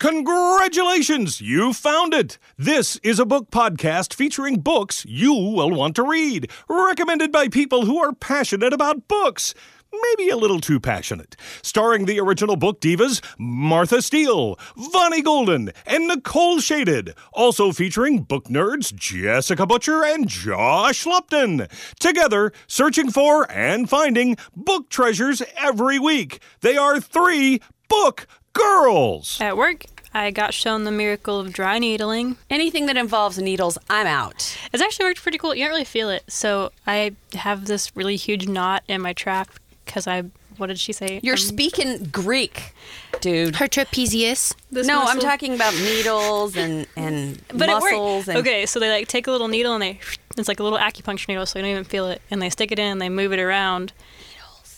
Congratulations! You found it! This is a book podcast featuring books you will want to read, recommended by people who are passionate about books. Maybe a little too passionate. Starring the original book divas Martha Steele, Vonnie Golden, and Nicole Shaded. Also featuring book nerds Jessica Butcher and Josh Lupton. Together, searching for and finding book treasures every week. They are three book girls. At work, I got shown the miracle of dry needling. Anything that involves needles, I'm out. It's actually worked pretty cool. You don't really feel it. So I have this really huge knot in my trap because I. What did she say? You're Um, speaking Greek, dude. Her trapezius. this no, I'm talking about needles and and But it muscles worked. and Okay, so they like take a little needle and they it's like a little acupuncture needle, so you don't even feel it, and they stick it in and they move it around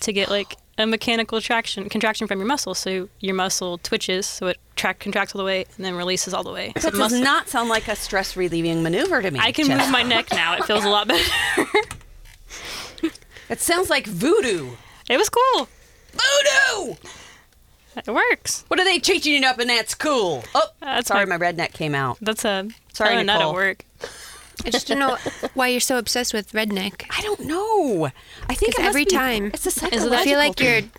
to get like a mechanical traction contraction from your muscle, so your muscle twitches, so it track contracts all the way and then releases all the way. So That does muscle- not sound like a stress relieving maneuver to me. I can move my neck now. It feels a lot better. It sounds like voodoo. it was cool. Voodoo. It works. What are they teaching you up and that's cool? Oh, That's sorry, my- my redneck came out. That's a Sorry, not at work. I just don't know why you're so obsessed with redneck. I don't know. I think it every be- time- it's a I psychological. I feel like thing. you're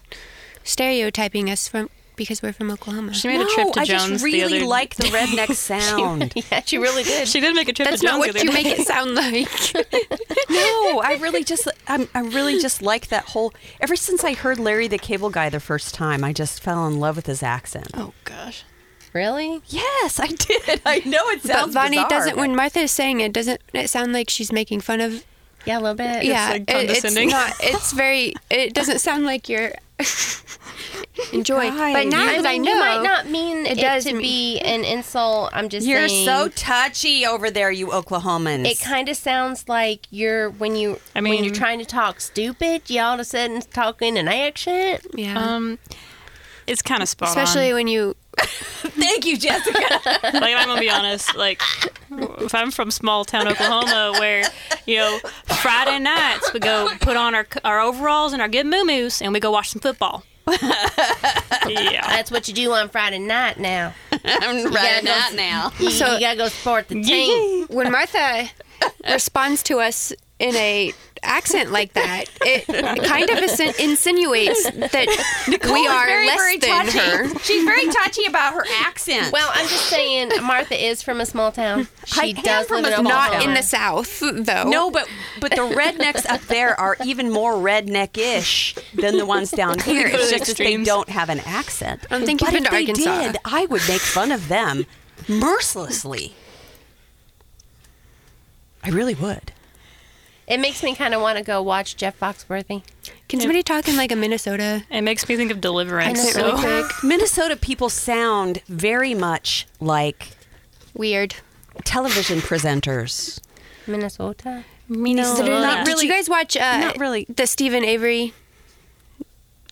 stereotyping us from because we're from Oklahoma. She made no, a trip to I Jones just the really other. like the redneck sound. Yeah, she really did. She did make a trip That's to not Jones what the other you make it sound like. no, I really just, I'm, I really just like that whole. Ever since I heard Larry the Cable Guy the first time, I just fell in love with his accent. Oh gosh. Really? Yes, I did. I know it but sounds Vonnie bizarre, doesn't. When Martha is saying it, doesn't it sound like she's making fun of? Yeah, a little bit. yeah, like, it- it's not. It's very. It doesn't sound like you're enjoying. But Guys. now I that mean, I know, you might not mean it it, does to mean- be an insult. I'm just You're saying. so touchy over there, you Oklahomans. It kind of sounds like you're when you I mean, when you're trying to talk stupid, you all of a sudden talk in an accent. yeah. Um, it's kind of spot Especially on. when you. Thank you, Jessica. like I'm gonna be honest, like if I'm from small town Oklahoma, where you know Friday nights we go put on our our overalls and our good moo-moos and we go watch some football. yeah, That's what you do on Friday night now. I'm right not now. You, So- you gotta go support the team. when Martha responds to us in a accent like that, it kind of insinuates that we are very, less very than touchy. her. She's very touchy about her accent. Well, I'm just saying, Martha is from a small town. She am does from live a in small Not town. in the South, though. no, but but the rednecks up there are even more redneck-ish than the ones down here. It's just that they don't have an accent. I don't think but you've been if to they Arkansas. did, I would make fun of them mercilessly. I really would. It makes me kind of want to go watch Jeff Foxworthy. Can somebody talk in like a Minnesota it makes me think of Deliverance. I know, So really quick. Minnesota people sound very much like weird? television presenters. Minnesota. Minnesota. Not really. Did you guys watch uh, not really. the Steven Avery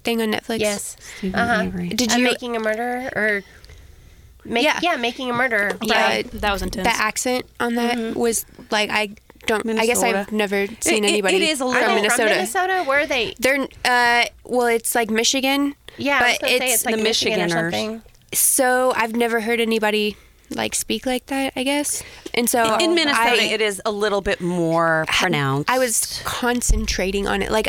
thing on Netflix? Yes. Uh-huh. Did I'm you making a murderer or make, Yeah. yeah. making a murderer. yeah, uh, that was intense. the accent on that was like I don't. I guess I've never seen it- anybody it is a from little- they Minnesota. from Minnesota? Where are they? They're uh, well, it's like Michigan. Yeah, I but say it's it's like the Michigan or something. so I've never heard anybody like speak like that. I guess, and so In Minnesota, I, it is a little bit more pronounced. I was concentrating on it, like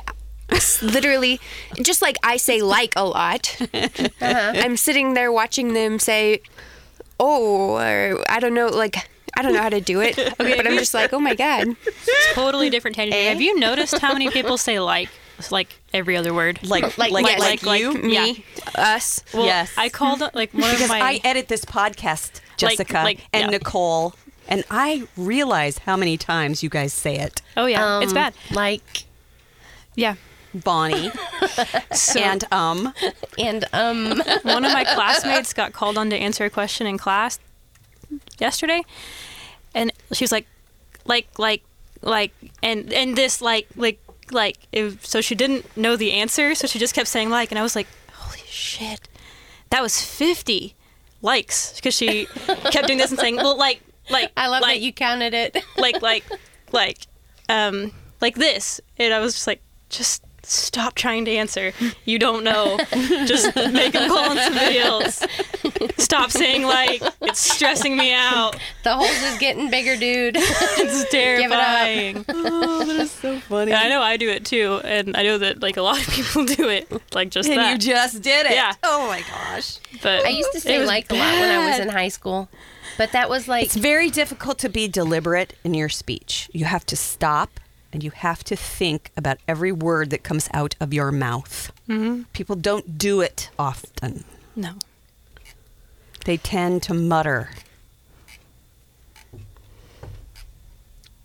literally, just like I say like a lot. I'm sitting there watching them say, "Oh," or I don't know, like I don't know how to do it, okay, but I'm just like, "Oh my god." totally different tangent. Eh? Have you noticed how many people say like like every other word? like like like- like, like- you. like- Me, us. Well, Yes. I called it like one because of my. I edit this podcast, Jessica like, and yeah. Nicole, and I realize how many times you guys say it. oh yeah, it's Um, bad. Like Yeah. Bonnie So and um. and um. one of my classmates got called on to answer a question in class yesterday, and she was like, like, like, like, and and this like like like. It, so she didn't know the answer, so she just kept saying like, and I was like, holy shit, that was fifty likes because she kept doing this and saying, well, like, like, I love like, that you counted it. like like like um like this and i was just like just stop trying to answer. You don't know. Just make them call on somebody else. Stop saying like it's stressing me out. The holes is getting bigger, dude. It's terrifying. it up. Oh, terrifying. so funny. Yeah, I know I do it too, and I know that like a lot of people do it, like just and that. you just did it. Yeah. Oh my gosh. but I used to say was like a lot when I was in high school, but that was like It's very difficult to be deliberate in your speech. You have to stop and you have to think about every word that comes out of your mouth. Mm-hmm. People don't do it often. no. They tend to mutter.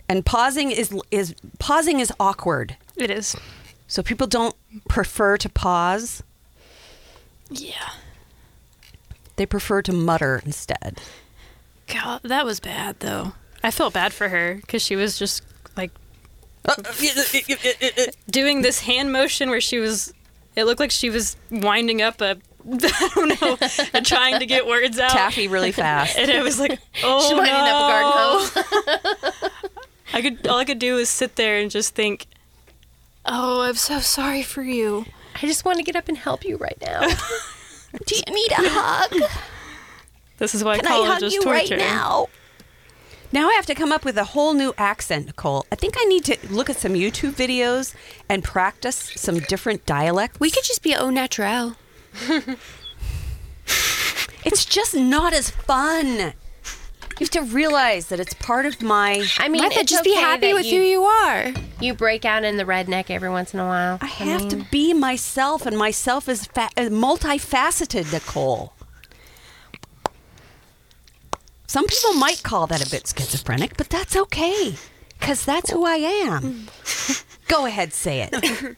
And pausing is is pausing is awkward. It is. So people don't prefer to pause. Yeah. They prefer to mutter instead. God, that was bad though. I felt bad for her because she was just doing this hand motion where she was. It looked like she was winding up a. I don't know, and trying to get words out. Taffy really fast. And it was like, oh she's winding no. up a garden hose. I could all I could do was sit there and just think, "Oh, I'm so sorry for you." I just want to get up and help you right now. Do you need a hug? This is why Can I college hug is you torture. right now? Now I have to come up with a whole new accent, Nicole. I think I need to look at some YouTube videos and practice some different dialects. We could just be au naturel. It's just not as fun. You have to realize that it's part of my. I mean, Martha, it's just be okay happy that with you, who you are. You break out in the redneck every once in a while. I have to be myself, and myself is fa- uh, multifaceted, Nicole. Some people might call that a bit schizophrenic, but that's okay, because that's who I am. Go ahead, say it.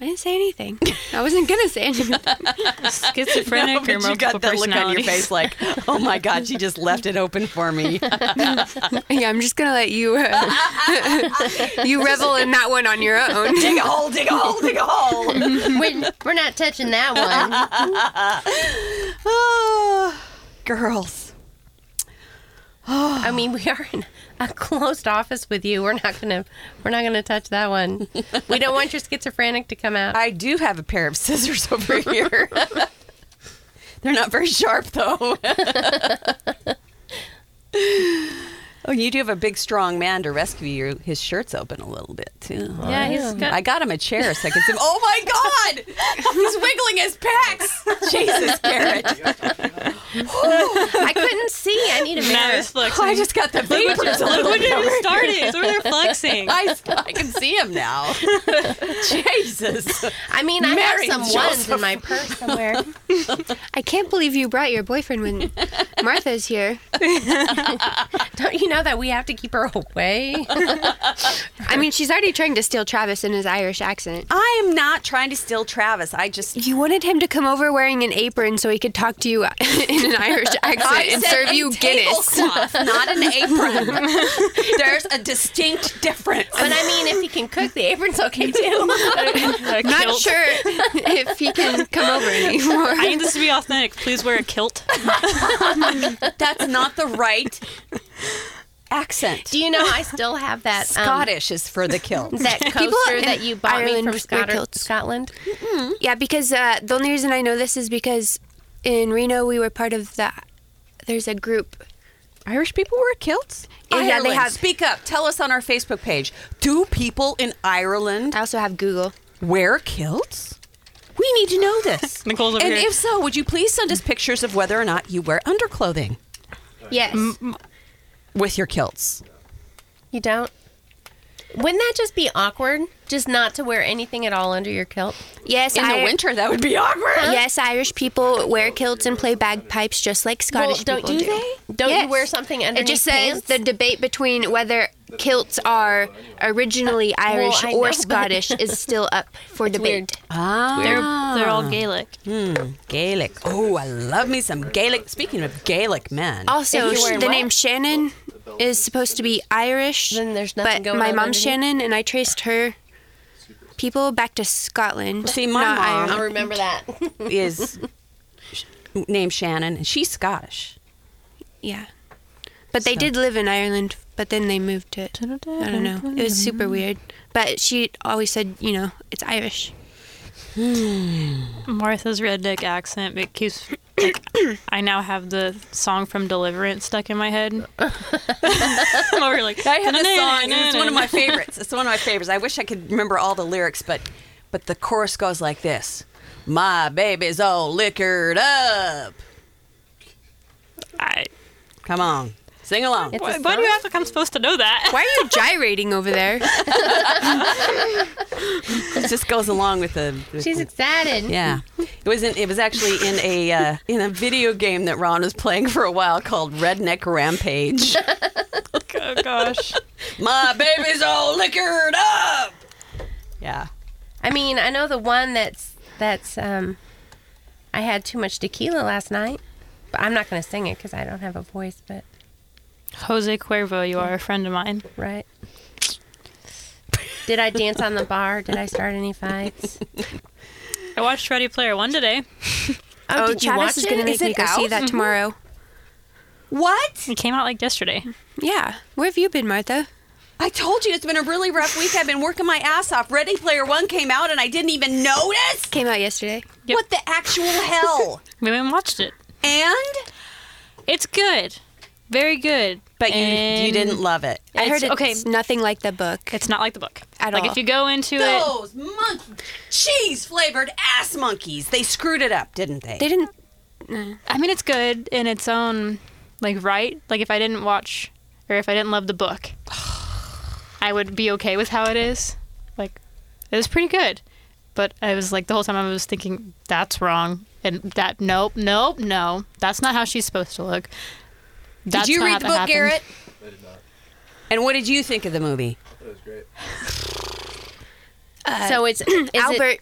I didn't say anything. I wasn't gonna say anything. Schizophrenic or multiple personalities. You got that look on your face, like, oh my God, she just left it open for me. yeah, I'm just gonna let you uh, you revel in that one on your own. dig a hole, dig a hole, dig a hole. we're, we're not touching that one. oh, girls. I mean, we are in a closed office with you. We're not gonna we're not gonna touch that one. We don't want your schizophrenic to come out. I do have a pair of scissors over here. They're not very sharp, though. oh, you do have a big, strong man to rescue you. His shirt's open a little bit, too. Yeah, he's got. I got him a chair so I can see him. Oh my God! He's wiggling his pecs. Jesus, Garrett. I couldn't see. I need a now mirror. he's flexing. Oh, I just got the vapors a Look little when bit. you started. It's where they're flexing. I, I can see him now. Jesus. I mean, I Mary have some ones Joseph. in my purse somewhere. I can't believe you brought your boyfriend when Martha's here. Don't you know that we have to keep her away? I mean, she's already trying to steal Travis in his Irish accent. I am not trying to steal Travis. I just You wanted him to come over wearing an apron so he could talk to you in an Irish accent and said serve a you Guinness. tablecloth, not an apron. There's a distinct difference. But I mean, if he can cook, the apron's okay too. A Not kilt. sure if he can come over anymore. I need this to be authentic. Please wear a kilt. That's not the right accent. Do you know I still have that um, Scottish is for the kilt. that coaster in that you bought me Ireland from wear Scot- kilts. Scotland? Yeah, because uh, the only reason I know this is because in Reno we were part of the. There's a group. Irish people wear kilts? Yeah, they Ireland, have- Speak up. Tell us on our Facebook page. Do people in Ireland I also have Google. wear kilts? We need to know this. Nicole's over and here. if so, would you please send us pictures of whether or not you wear underclothing Yes. with your kilts? You don't? Wouldn't that just be awkward? Just not to wear anything at all under your kilt? Yes, In the winter, that would be awkward. Yes, Irish people wear kilts and play bagpipes just like Scottish well, don't people do do. they? Don't Yes. you wear something underneath It just says pants? the debate between whether kilts are originally Irish I or know, but- Scottish is still up for debate. Weird. Ah, they're they're all Gaelic. Gaelic. Oh, I love me some Gaelic. Speaking of Gaelic men, Also, sh- the what? name Shannon is supposed to be Irish. Then there's nothing but going my on mom's underneath? Shannon, and I traced her people back to Scotland. See, my not mom- Ireland. I'll remember that. is named Shannon, and she's Scottish. Yeah. But they did live in Ireland, but then they moved to. I don't know. It was super weird. But she always said, you know, it's Irish. Hmm. Martha's redneck accent it keeps. I now have the song from Deliverance stuck in my head. I'm over like I have this song. It's one of my favorites. It's one of my favorites. I wish I could remember all the lyrics, but but the chorus goes like this: "My baby's all liquored up." I, Come on, sing along. It's a why, why do you act like I'm supposed to know that? Why are you gyrating over there? It just goes along with the. with She's the- excited. yeah, it was in, it was actually in a uh, in a video game that Ron was playing for a while called Redneck Rampage. oh gosh. My baby's all liquored up. Yeah. I mean, I know the one that's that's um I had too much tequila last night. But I'm not going to sing it cuz I don't have a voice, but Jose Cuervo, you are a friend of mine. right. Did I dance on the bar? Did I start any fights? I watched Ready Player One today. Oh, oh did you Travis watch is it? going to make Is me it go see out? that mm-hmm. tomorrow. What? It came out like yesterday. Yeah. Where have you been, Martha? I told you it's been a really rough week. I've been working my ass off. Ready Player One came out and I didn't even notice. Came out yesterday. Yep. What the actual hell? We went and watched it. and It's good, very good. but you you didn't love it. I heard It's- it's okay. nothing like the book. It's not like the book At like all. if you go into it, Those monkey cheese flavored ass monkeys. They screwed it up, didn't they? They didn't. I mean, it's good in its own like right. Like if I didn't watch or if I didn't love the book, I would be okay with how it is. Like it was pretty good, but I was like the whole time I was thinking that's wrong and that nope nope no that's not how she's supposed to look. That's did you read the book, happened. Garrett? I did not. And what did you think of the movie? I thought it was great. So it's is it- Albert.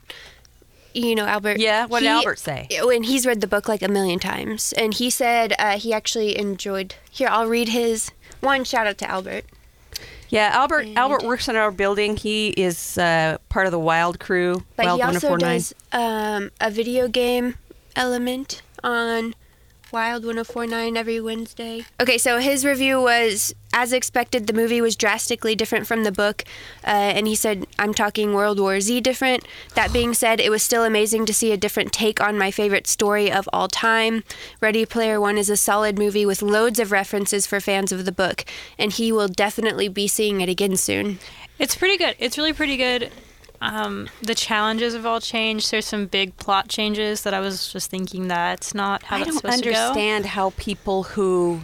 you know Albert. Yeah, what did he- Albert say? When he's read the book like a million times, and he said uh, he actually enjoyed. Here, I'll read his one. Shout out to Albert. Yeah, Albert. Albert works in our building. He is uh, part of the Wild Crew. But Wild he also does um, a video game element on Wild 1049 every Wednesday. Okay, so his review was as expected, the movie was drastically different from the book. Uh, and he said, I'm talking World War Z different. That being said, it was still amazing to see a different take on my favorite story of all time. Ready Player One is a solid movie with loads of references for fans of the book, and he will definitely be seeing it again soon. It's pretty good. It's really pretty good. Um, the challenges have all changed. There's some big plot changes that I was just thinking that's not how I that's don't understand how people who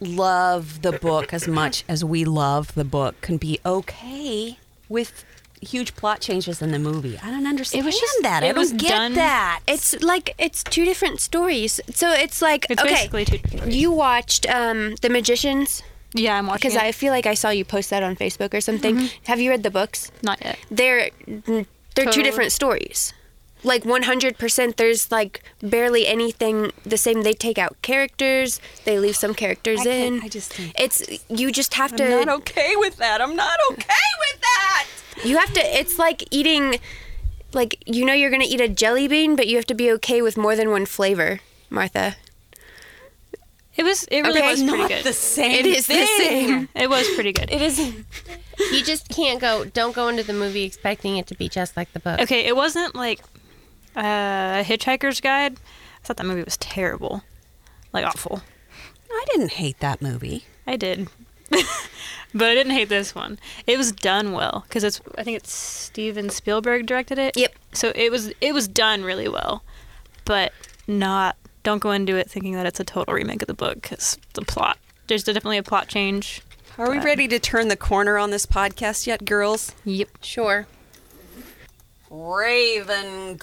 love the book as much as we love the book can be okay with huge plot changes in the movie. I don't understand It was just- that. I it don't was get done- that. It's like it's two different stories. So it's like It's okay, basically two you watched um, The Magicians go. Yeah, I'm watching because. I feel like I saw you post that on Facebook or something. Mm-hmm. Have you read the books? Not yet. They're they're two different stories. Like 100%, there's like barely anything the same. They take out characters, they leave some characters I in. I just think- it's you just have I'm to not okay with that. I'm not okay with that. you have to it's like eating like you know you're going to eat a jelly bean, but you have to be okay with more than one flavor, Martha. It was. It really Okay, was pretty Not good. the same. It is the same. It was pretty good. It is you just can't go don't go into the movie expecting it to be just like the book. Okay, it wasn't like uh, Hitchhiker's Guide. I thought that movie was terrible, like awful. I didn't hate that movie. I did, but I didn't hate this one. It was done well because it's. I think it's Steven Spielberg directed it. Yep. So it was. It was done really well, but not. Don't go into it thinking that it's a total remake of the book because the plot. There's definitely a plot change. Are we ready to turn the corner on this podcast yet, girls? Yep. Sure. Ravenclaw.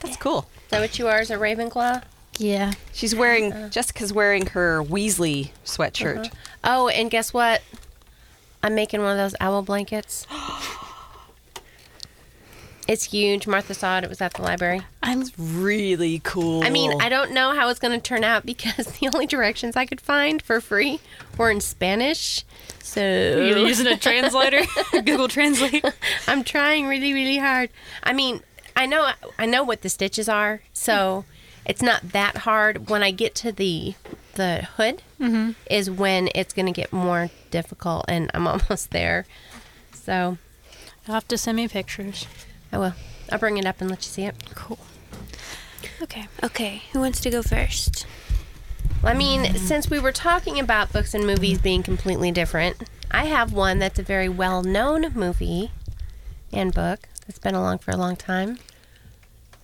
That's cool. Is that what you are as a Ravenclaw? Yeah. She's wearing uh-huh. Jessica's wearing her Weasley sweatshirt. Uh-huh. Oh, and guess what? I'm making one of those owl blankets. it's huge. Martha saw it. It was at the library. I'm. Really cool. I mean, I don't know how it's going to turn out because the only directions I could find for free were in Spanish. So You're using a translator, Google Translate. I'm trying really, really hard. I mean, I know I know what the stitches are, so it's not that hard. When I get to the the hood, mm-hmm. is when it's going to get more difficult, and I'm almost there. So You'll have to send me pictures. I will. I'll bring it up and let you see it. Cool. Okay. Okay, who wants to go first? I mean, since we were talking about books and movies being completely different, I have one that's a very well known movie and book that's been along for a long time.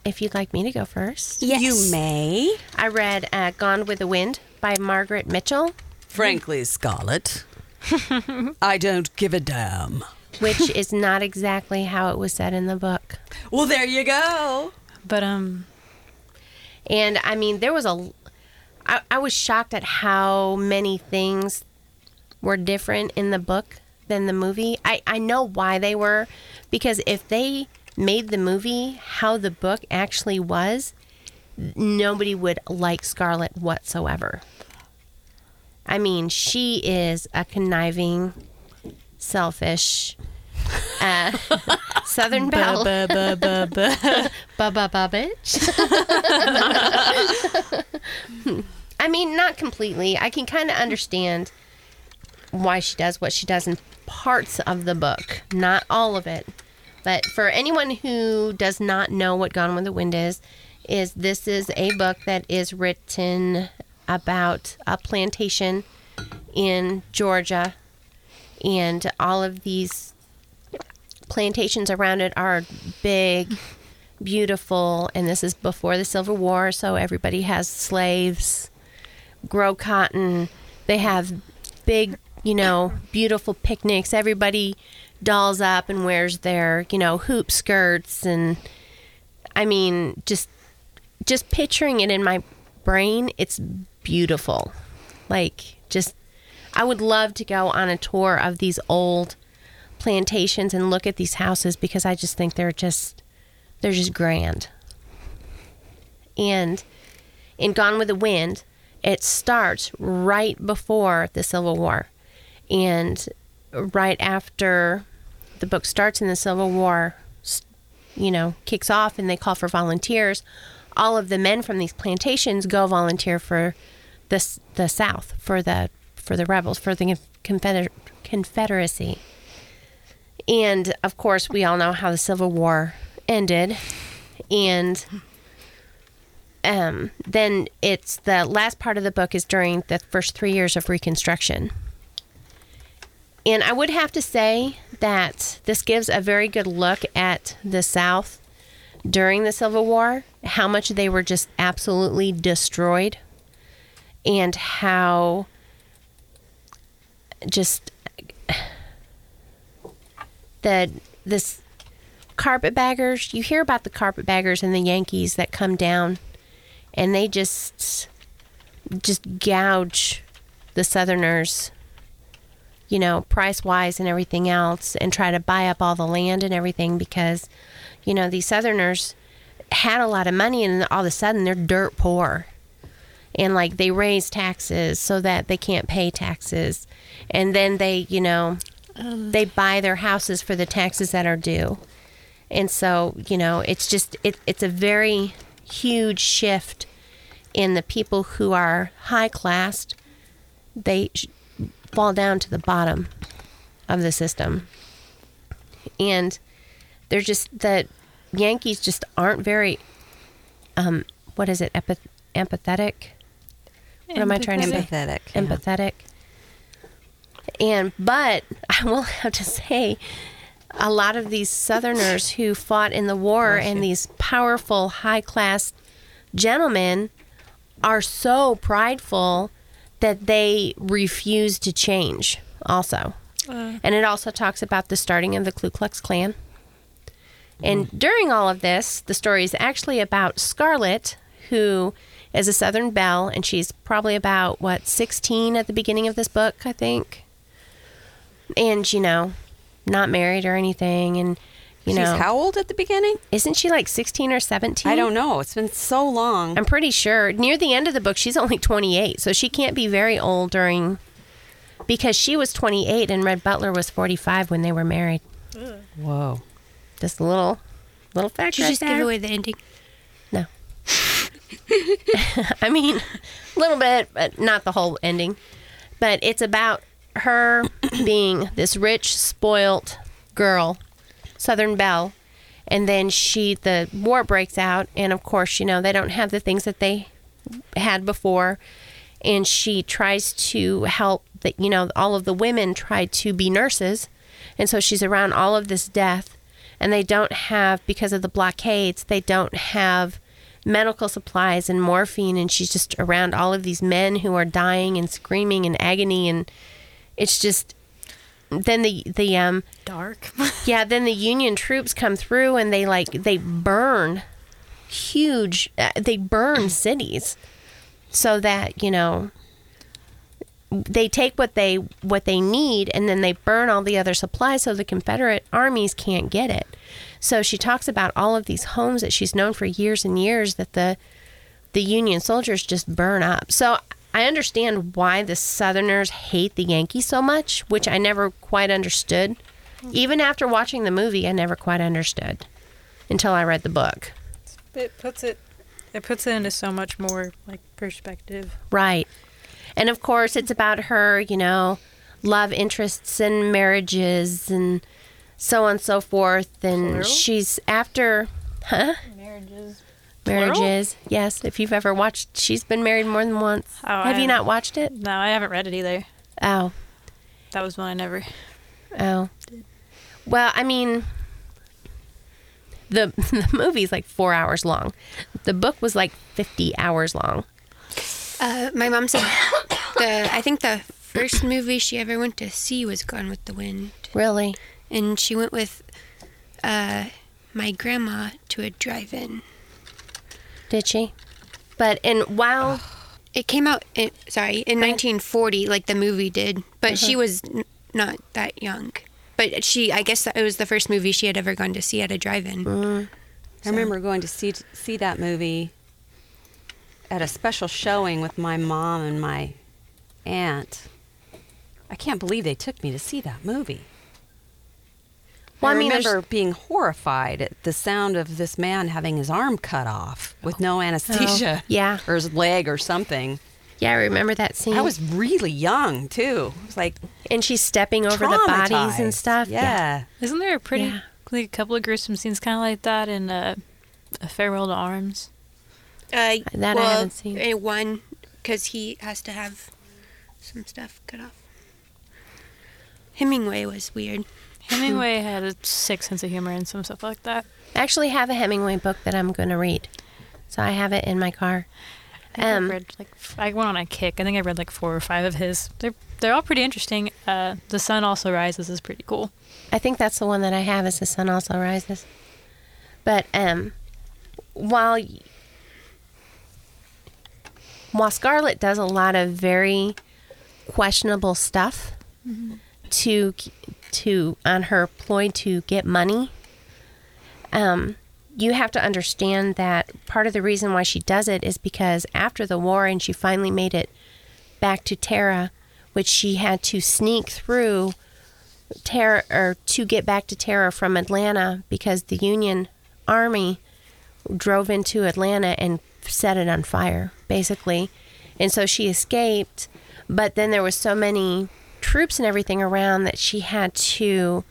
If you'd like me to go first, Yes. You may. I read uh, Gone with the Wind by Margaret Mitchell, Frankly, Scarlett, I don't give a damn. Which is not exactly how it was said in the book. Well, there you go. But um, And I mean, there was a. I, I was shocked at how many things were different in the book than the movie. I, I know why they were, because if they made the movie how the book actually was, nobody would like Scarlett whatsoever. I mean, she is a conniving, selfish, uh, Southern Belle. buh, buh, buh, buh. Ba ba ba bitch. I mean, not completely. I can kind of understand why she does what she does in parts of the book, not all of it. But for anyone who does not know what Gone with the Wind is, is this is a book that is written about a plantation in Georgia and all of these plantations around it are big, beautiful, and this is before the Civil War, so everybody has slaves, grow cotton. They have big, you know, beautiful picnics. Everybody dolls up and wears their, you know, hoop skirts and I mean, just just picturing it in my brain, it's beautiful. Like just I would love to go on a tour of these old plantations and look at these houses because I just think they're just they're just grand. And in Gone with the Wind, it starts right before the Civil War. And right after the book starts in the Civil War, you know, kicks off and they call for volunteers, all of the men from these plantations go volunteer for the the South, for the for the rebels, for the Confeder- Confederacy. And of course, we all know how the Civil War ended. And um, then it's the last part of the book is during the first three years of Reconstruction. And I would have to say that this gives a very good look at the South during the Civil War, how much they were just absolutely destroyed, and how just the this carpetbaggers you hear about the carpetbaggers and the yankees that come down and they just just gouge the southerners you know price wise and everything else and try to buy up all the land and everything because you know these southerners had a lot of money and all of a sudden they're dirt poor and like they raise taxes so that they can't pay taxes. And then they you know they buy their houses for the taxes that are due. And so you know it's just it, it's a very huge shift in the people who are high class they sh- fall down to the bottom of the system. And they're just the yankees just aren't very um what is it empath- empathetic what am i trying to say Empathetic. yeah. empathetic. And but I will have to say, a lot of these Southerners who fought in the war and these powerful, high class gentlemen are so prideful that they refuse to change. Also, uh. and it also talks about the starting of the Ku Klux Klan. And mm. during all of this, the story is actually about Scarlett, who is a Southern belle, and she's probably about, what, 16 at the beginning of this book, I think. And, you know, not married or anything. And, you She's know, how old at the beginning? isn't she like 16 or 17? I don't know. It's been so long. I'm pretty sure near the end of the book, she's only 28. So she can't be very old during. Because she was 28 and Rhett Butler was 45 when they were married. Whoa. Just a little, little fact Did you right just there. give away the ending? No. I mean, a little bit, but not the whole ending. But it's about her being this rich, spoilt girl, Southern Belle, And then she, the war breaks out, and of course, you know, they don't have the things that they had before. And she tries to help that, you know, all of the women try to be nurses. And so she's around all of this death. And they don't have, because of the blockades, they don't have medical supplies and morphine. And she's just around all of these men who are dying and screaming in agony. And it's just, then the, the, um, Dark. yeah, then the Union troops come through and they like they burn huge uh, they burn cities so that, you know, they take what they what they need and then they burn all the other supplies so the Confederate armies can't get it. So she talks about all of these homes that she's known for years and years that the the Union soldiers just burn up. So I understand why the Southerners hate the Yankees so much, which I never quite understood. Even after watching the movie, I never quite understood until I read the book. It puts it. It puts it into so much more like perspective. Right. And of course, it's about her, you know, love interests and marriages and so on and so forth. And Plural? she's after, huh? Marriages. Marriages. Yes. If you've ever watched, she's been married more than once. Oh, I Have you haven't. watched it? No, I haven't read it either. Oh. That was one I never. Oh. Well, I mean, the the movie's like four hours long. The book was like fifty hours long. Uh, my mom said the I think the first movie she ever went to see was Gone with the Wind, Really? And she went with uh, my grandma to a drive-in. Did she? But and while It came out, in, sorry, in 1940, like the movie did, but she was n- not that young. But she, I guess that it was the first movie she had ever gone to see at a drive-in. I remember going to see see that movie at a special showing with my mom and my aunt. I can't believe they took me to see that movie. Well, I I mean, there's- remember being horrified at the sound of this man having his arm cut off with no anesthesia. Oh, yeah. Or his leg or something. yeah, I remember that scene. I was really young, too. It was like and she's stepping over the bodies and stuff. Yeah. Isn't there a pretty Yeah. like a couple of gruesome scenes kind of like that in uh, a Farewell to Arms? Uh, That I well, haven't seen. uh, one, because he has to have some stuff cut off. Hemingway was weird. Hemingway had a sick sense of humor and some stuff like that. I actually have a Hemingway book that I'm going to read, so I have it in my car. I Um, I read like I went on a kick. I think I read like four or five of his. They're they're all pretty interesting. Uh, the Sun Also Rises is pretty cool. I think that's the one that I have. Is the sun also rises? But um, while while Scarlett does a lot of very questionable stuff to to on her ploy to get money, um, you have to understand that part of the reason why she does it is because after the war and she finally made it back to Tara, which she had to sneak through Tara or to get back to Tara from Atlanta because the Union Army drove into Atlanta and set it on fire, basically. And so she escaped, but then there was so many troops and everything around that she had to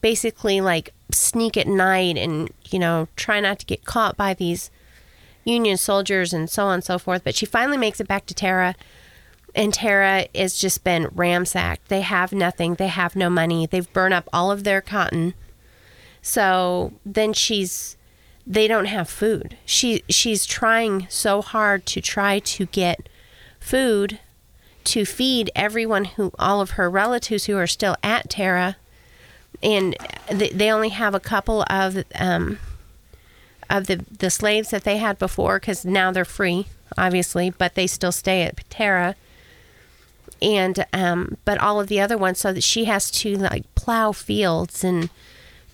basically like sneak at night and, you know, try not to get caught by these Union soldiers and so on and so forth. But she finally makes it back to Tara and Tara has just been ransacked. They have nothing. They have no money. They've burned up all of their cotton. So then she's they don't have food. She she's trying so hard to try to get food to feed everyone who all of her relatives who are still at Tara. And they, only have a couple of um of the the slaves that they had before cuz now they're free obviously but they still stay at Tara. And um, but all of the other ones so that she has to like plow fields and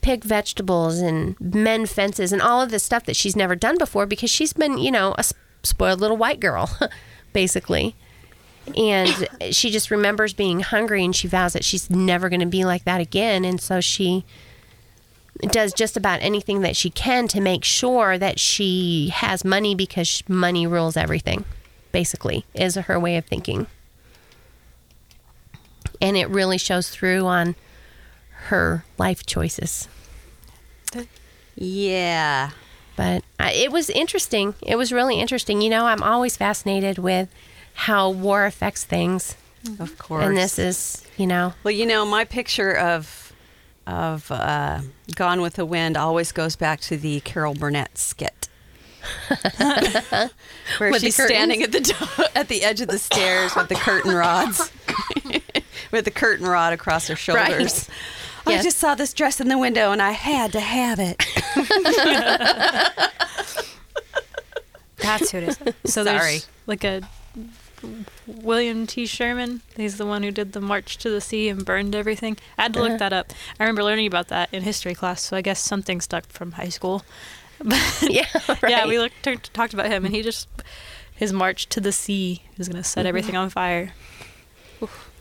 pick vegetables and mend fences and all of this stuff that she's never done before because she's been you know a spoiled little white girl basically and she just remembers being hungry and she vows that she's never going to be like that again and so she does just about anything that she can to make sure that she has money because money rules everything basically is her way of thinking and it really shows through on her life choices. Yeah. But uh, it was interesting. It was really interesting. You know, I'm always fascinated with how war affects things. Of course. And this is, you know, Well, you know, my picture of of uh, Gone with the Wind always goes back to the Carol Burnett skit. Where With the she's standing at the do- at the edge of the stairs with the curtain rods, with the curtain rod across her shoulders. I Yes. just saw this dress in the window and I had to have it. That's who it is. So Sorry. there's like a William T. Sherman. He's the one who did the March to the Sea and burned everything. I had to look uh-huh. that up. I remember learning about that in history class, so I guess something stuck from high school. But yeah, right. yeah, we looked, t- talked about him, and he just his march to the sea is going to set mm-hmm. everything on fire. Oof.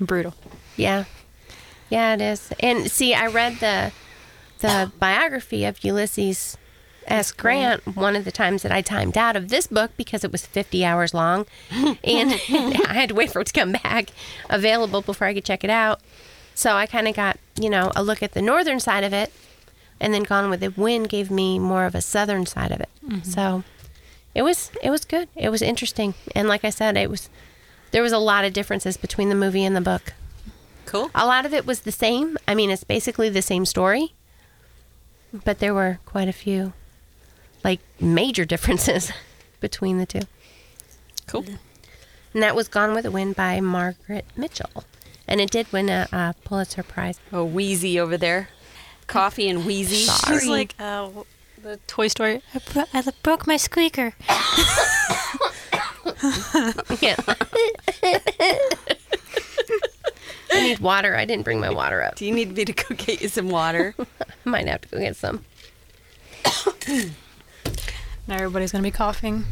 Brutal. Yeah. Yeah, it is. And see, I read the the biography of Ulysses S. Grant one of the times that I timed out of this book because it was 50 hours long. And I had to wait for it to come back available before I could check it out. So I kind of got, you know, a look at the northern side of it. And then Gone with the Wind gave me more of a southern side of it. Mm-hmm. So it was it was good. It was interesting. And like I said, it was there was a lot of differences between the movie and the book. Cool. A lot of it was the same. I mean, it's basically the same story, but there were quite a few, like, major differences between the two. Cool. And that was Gone with the Wind by Margaret Mitchell. And it did win a, a Pulitzer Prize. Oh, Wheezy over there. Coffee and Wheezy. She's like uh, the Toy Story. I, bro- I broke my squeaker. Yeah. I need water. I didn't bring my water up. Do you need me to go get you some water? I might have to go get some. Now everybody's going to be coughing.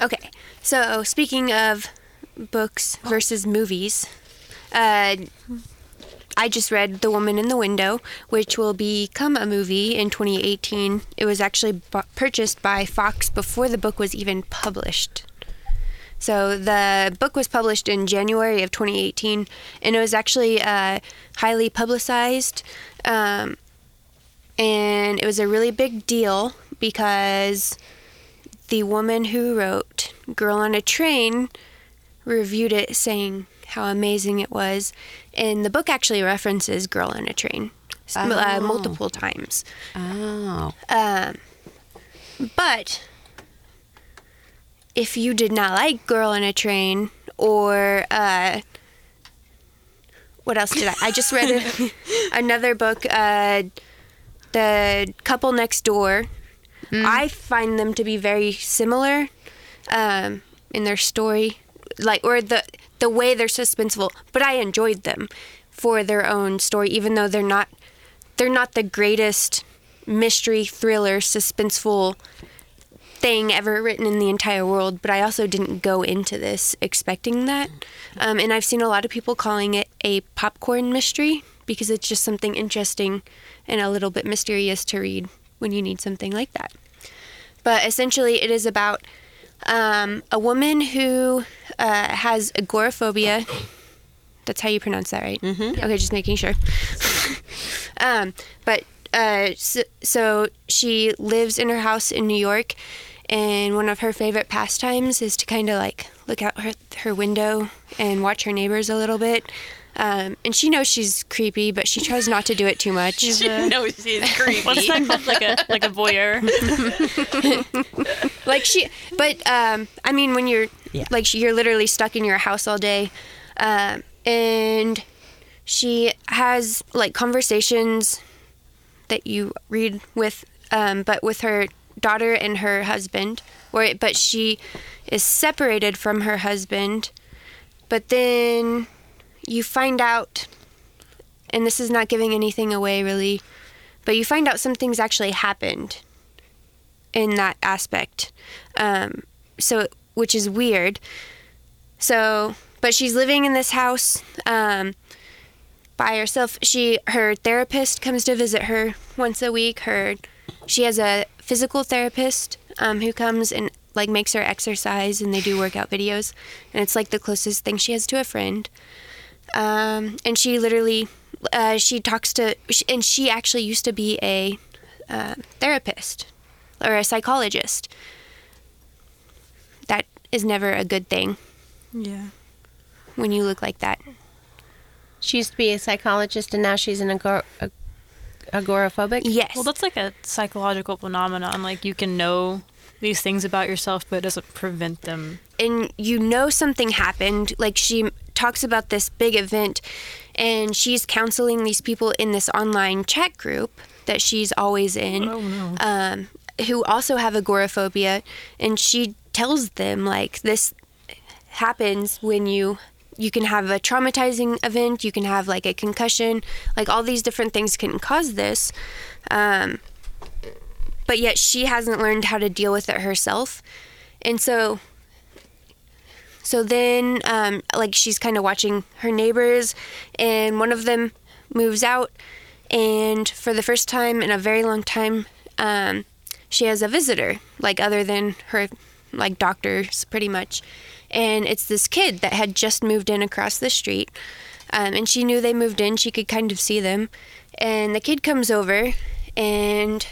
Okay, so speaking of books versus movies, uh, I just read The Woman in the Window, which will become a movie in 2018. It was actually purchased by Fox before the book was even published. So the book was published in January of 2018, and it was actually uh, highly publicized. Um, and it was a really big deal because the woman who wrote Girl on a Train reviewed it saying how amazing it was. And the book actually references Girl on a Train uh, Oh. multiple times. Oh. Um, but if you did not like Girl on a Train or uh, what else did I? I just read a, another book, uh, The Couple Next Door. I find them to be very similar um, in their story, like or the the way they're suspenseful. But I enjoyed them for their own story, even though they're not they're not the greatest mystery thriller suspenseful thing ever written in the entire world. But I also didn't go into this expecting that, um, and I've seen a lot of people calling it a popcorn mystery because it's just something interesting and a little bit mysterious to read when you need something like that. But essentially, it is about um, a woman who uh, has agoraphobia. That's how you pronounce that, right? Mm-hmm. Okay, just making sure. um, but uh, so, so she lives in her house in New York, and one of her favorite pastimes is to kind of like look out her her window and watch her neighbors a little bit. Um, and she knows she's creepy, but she tries not to do it too much. She's a, No, she's creepy. what's that called? Like a like a voyeur. like she but um i mean when you're Yeah. like you're literally stuck in your house all day um and she has like conversations that you read with um but with her daughter and her husband or but she is separated from her husband but then you find out and this is not giving anything away really but you find out some things actually happened in that aspect. Um, so, which is weird. So, but she's living in this house um, by herself. She, her therapist comes to visit her once a week. Her, she has a physical therapist um, who comes and like makes her exercise, and they do workout videos, and it's like the closest thing she has to a friend. Um, and she literally uh, she talks to, and she actually used to be a uh, therapist or a psychologist. That is never a good thing Yeah. when you look like that. She used to be a psychologist, and now she's an agor- ag- agoraphobic. Yes. Well, that's like a psychological phenomenon. Like you can know these things about yourself, but it doesn't prevent them. and you know something happened. Like she talks about this big event, and she's counseling these people in this online chat group that she's always in, Oh, no. um, who also have agoraphobia, and she tells them like this happens when you you can have a traumatizing event, you can have like a concussion, like all these different things can cause this. Um, but yet she hasn't learned how to deal with it herself. And so so then, um, like, she's kind of watching her neighbors, and one of them moves out. And for the first time in a very long time, um, she has a visitor, like, other than her, like, doctors, pretty much. And it's this kid that had just moved in across the street. Um, and she knew they moved in, she could kind of see them. And the kid comes over, and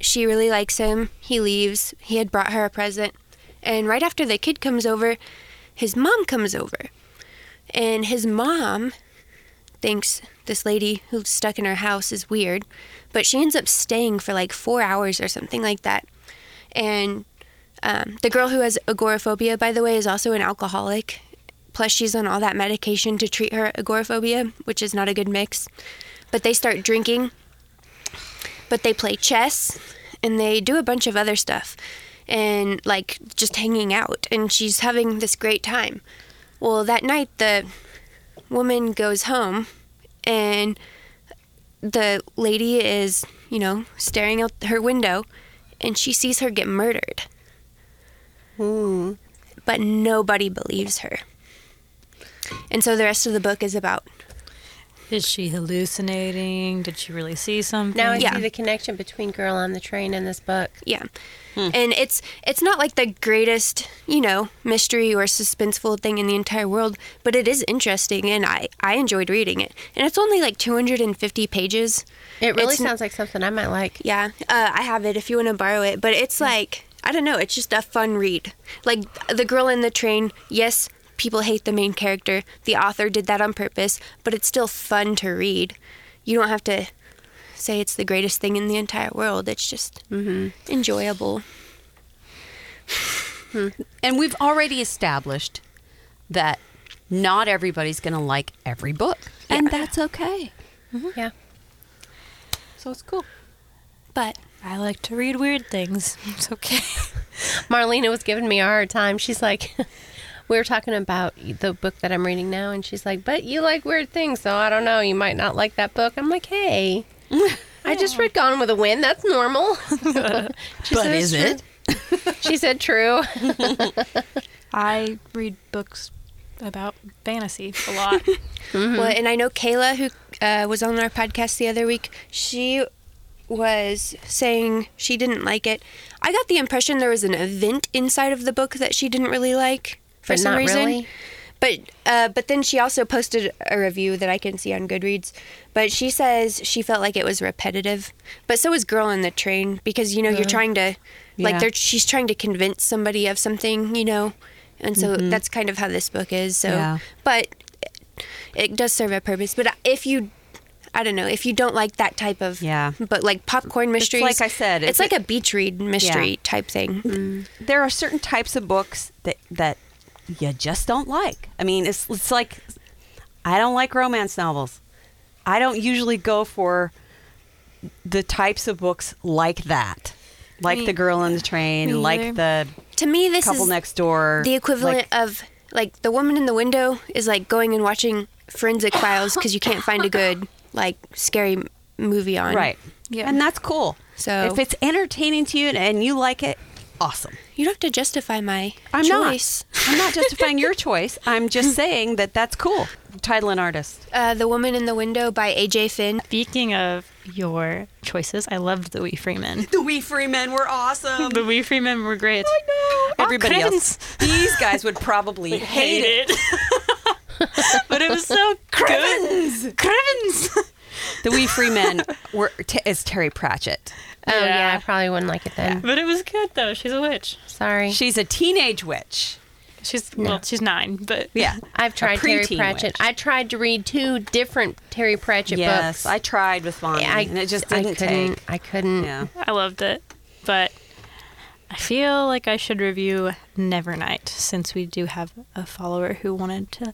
she really likes him. He leaves. He had brought her a present. And right after the kid comes over, his mom comes over. And his mom thinks this lady who's stuck in her house is weird, but she ends up staying for like four hours or something like that. And um, the girl who has agoraphobia, by the way, is also an alcoholic. Plus, she's on all that medication to treat her agoraphobia, which is not a good mix. But they start drinking, but they play chess, and they do a bunch of other stuff and like just hanging out and she's having this great time. Well, that night the woman goes home and the lady is, you know, staring out her window and she sees her get murdered. Hmm. But nobody believes her. And so the rest of the book is about Is she hallucinating? Did she really see something? Now I Yeah. see the connection between Girl on the Train and this book. Yeah. And it's it's not like the greatest, you know, mystery or suspenseful thing in the entire world, but it is interesting and I I enjoyed reading it. And it's only like 250 pages. It really It's n- sounds like something I might like. Yeah. Uh, I have it if you want to borrow it, but it's like I don't know, it's just a fun read. Like The Girl in the Train, yes, people hate the main character. The author did that on purpose, but it's still fun to read. You don't have to say it's the greatest thing in the entire world. It's just mm-hmm. enjoyable. And we've already established that not everybody's going to like every book. And that's okay. Yeah. So it's cool. But I like to read weird things. It's okay. Marlena was giving me a hard time. She's like, we were talking about the book that I'm reading now, and she's like, but you like weird things, so I don't know. You might not like that book. I'm like, hey, I just read Gone with the Wind. That's normal. She But said, is "It's it?" true." She said, true. I read books about fantasy a lot. Well, and I know Kayla, who uh, was on our podcast the other week, she was saying she didn't like it. I got the impression there was an event inside of the book that she didn't really like for But some reason. really? But uh, but then she also posted a review that I can see on Goodreads. But she says she felt like it was repetitive. But so was Girl in the Train because you know you're uh-huh. trying to like Yeah. they're she's trying to convince somebody of something, you know. And so mm-hmm. that's kind of how this book is. So Yeah. but it does serve a purpose. But if you I don't know, if you don't like that type of Yeah. but like popcorn mysteries like I said, it's, it's like a- a beach read mystery Yeah. type thing. Mm-hmm. There are certain types of books that that you just don't like. I mean, it's it's like I don't like romance novels. I don't usually go for the types of books like that. Like Me- The Girl on the Train, like the To me this Couple is Next Door. the equivalent like- of like the woman in the window is like going and watching forensic files because you can't find a good like scary movie on Right. Yeah. And that's cool. So- if it's entertaining to you and you like it, awesome. you don't have to justify my I'm choice not. I'm not justifying your choice. I'm just saying that that's cool. Title and artist. uh, the woman in the window by aj finn Speaking of your choices, I loved the Wee Free Men. The Wee Free Men were awesome. The Wee Free Men were great. I know. Everybody Crivens. else. These guys would probably hate it. it. but it was so Crivens. good. Crivens. The Wee Free Men were t- is Terry Pratchett. Oh yeah. Yeah. I probably wouldn't like it then. But it was good though. She's a witch. Sorry. She's a teenage witch. She's well, she's nine, but Yeah, I've tried Terry Pratchett. witch. I tried to read two different Terry Pratchett yes, books. I tried with Bonnie, I, and it just I didn't couldn't. take. I couldn't. Yeah. I loved it. But I feel like I should review Nevernight since we do have a follower who wanted to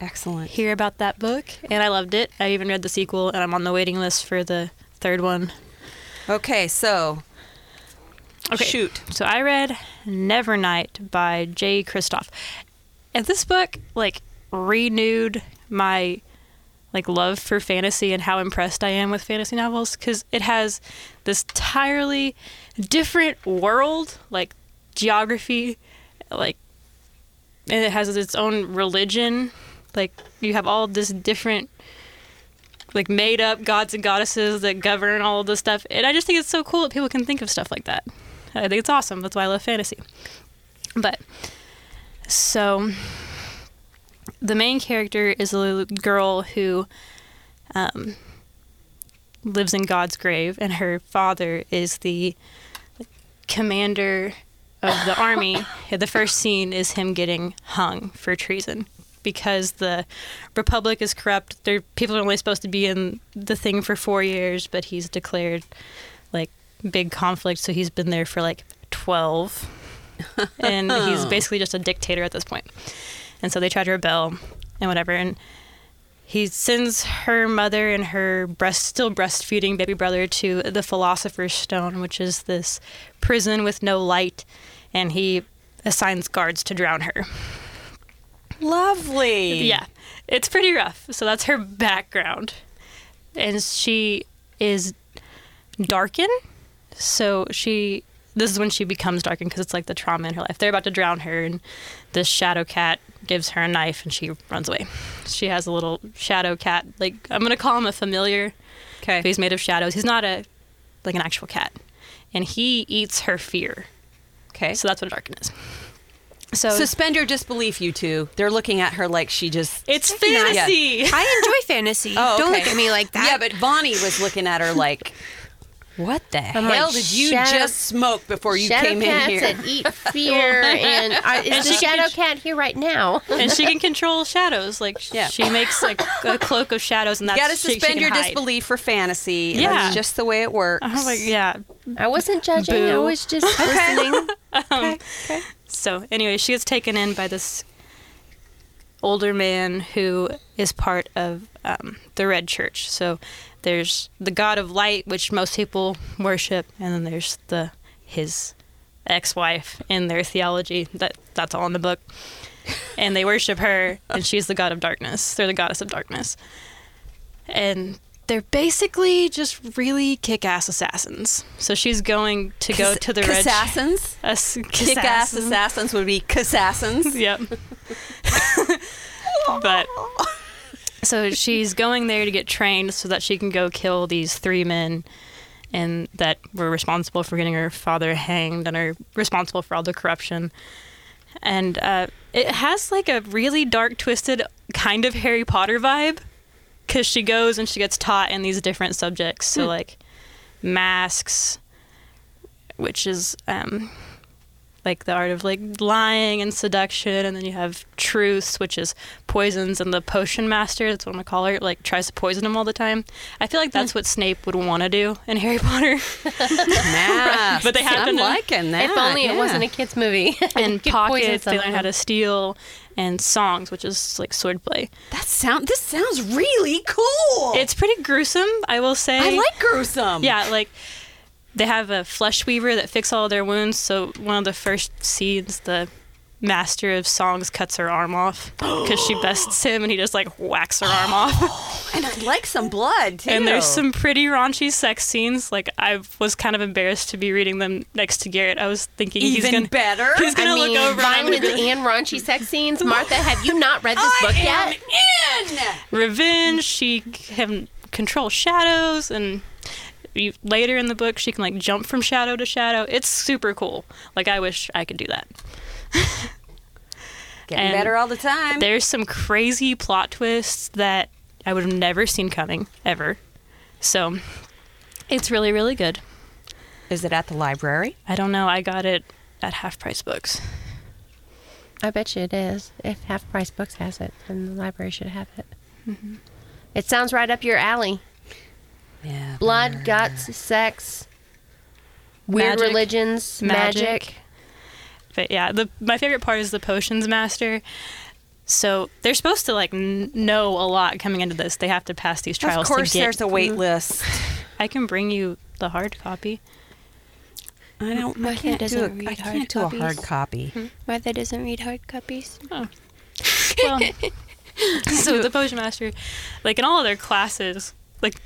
Excellent. hear about that book, and I loved it. I even read the sequel, and I'm on the waiting list for the third one. Okay, so Okay. shoot. So I read Nevernight by Jay Kristoff. And this book like renewed my like love for fantasy and how impressed I am with fantasy novels cuz it has this entirely different world, like geography, like and it has its own religion. Like you have all this different like made up gods and goddesses that govern all of this stuff. And I just think it's so cool that people can think of stuff like that. I think it's awesome. That's why I love fantasy. But so the main character is a little girl who um, lives in Godsgrave, and her father is the commander of the army. The first scene is him getting hung for treason because the republic is corrupt. There, people are only supposed to be in the thing for four years, but he's declared like big conflict, so he's been there for like twelve, and he's oh. basically just a dictator at this point. And so they try to rebel and whatever, and he sends her mother and her breast still breastfeeding baby brother to the philosopher's stone which is this prison with no light and he assigns guards to drown her Lovely. yeah it's pretty rough. So that's her background. And she is darkin so she this is when she becomes darkened because it's like the trauma in her life. They're about to drown her and this shadow cat gives her a knife and she runs away. She has a little shadow cat like i'm gonna call him a familiar. Okay. he's made of shadows. He's not a like an actual cat. And he eats her fear. Okay. so that's what a darkin is so Suspend your disbelief, you two. They're looking at her like she just. it's Yeah. fantasy I enjoy fantasy. Oh, Don't look at me like that. Yeah, but Bonnie was looking at her like, "What the I'm hell like, did you Shadow- just smoke before you Shadow came in cats here?" that eat fear, and uh, is And the she can- shadow cat here right now? and she can control shadows. Like Yeah. she makes like a cloak of shadows, and that's You got to she- she suspend your hide. disbelief for fantasy. Yeah. That's just the way it works. I was like, yeah. I wasn't judging. I was just listening. Um, So anyway, she gets taken in by this older man who is part of um, the Red Church. So there's the God of Light, which most people worship, and then there's the his ex-wife in their theology. That that's all in the book. And they worship her, and she's the god of darkness. They're the goddess of darkness. And they're basically just really kick-ass assassins. So she's going to go to the Red assassins. Ass- Kick-ass assassins. assassins would be assassins. Yep. but so she's going there to get trained so that she can go kill these three men and that were responsible for getting her father hanged and are responsible for all the corruption. And uh, it has like a really dark, twisted kind of Harry Potter vibe because she goes and she gets taught in these different subjects. So, like, masks, which is um, like the art of like lying and seduction, and then you have truths, which is poisons, and the potion master, that's what I'm gonna call her, like tries to poison him all the time. I feel like that's what Snape would want to do in Harry Potter. Masks. But they happen I'm to- liking that. if only yeah. it wasn't a kids' movie. and Could pockets, they learn how to steal, and songs, which is like swordplay. That sound. This sounds really cool. It's pretty gruesome, I will say. I like gruesome. Yeah, like they have a flesh weaver that fix all their wounds. So one of the first scenes, the master of songs cuts her arm off because she bests him, and he just like whacks her arm off. and i'd like some blood too. and there's some pretty raunchy sex scenes. Like I was kind of embarrassed to be reading them next to Garrett. I was thinking he's gonna better. he's gonna I mean, look over and I'm violent gonna be like, and raunchy sex scenes. Martha, have you not read this I book am yet? in. revenge. She can control shadows, and you, later in the book, she can like jump from shadow to shadow. It's super cool. Like I wish I could do that. Getting and better all the time. There's some crazy plot twists that I would have never seen coming ever. So it's really, really good. Is it at the library? I don't know. I got it at Half Price Books. I bet you it is. If Half Price Books has it, then the library should have it. Mm-hmm. It sounds right up your alley. Yeah. Blood, guts, sex, weird Magic. religions, Magic. magic. But yeah, the my favorite part is the potions master. So they're supposed to like n- know a lot coming into this. They have to pass these trials Of course, to get. there's a wait list. I can bring you the hard copy. I don't. My I kid can't do. doesn't A, read I hard can't do a hard copies. copy. Hmm? Mother doesn't read hard copies. Oh. Well, so the potion master, like in all of their classes, like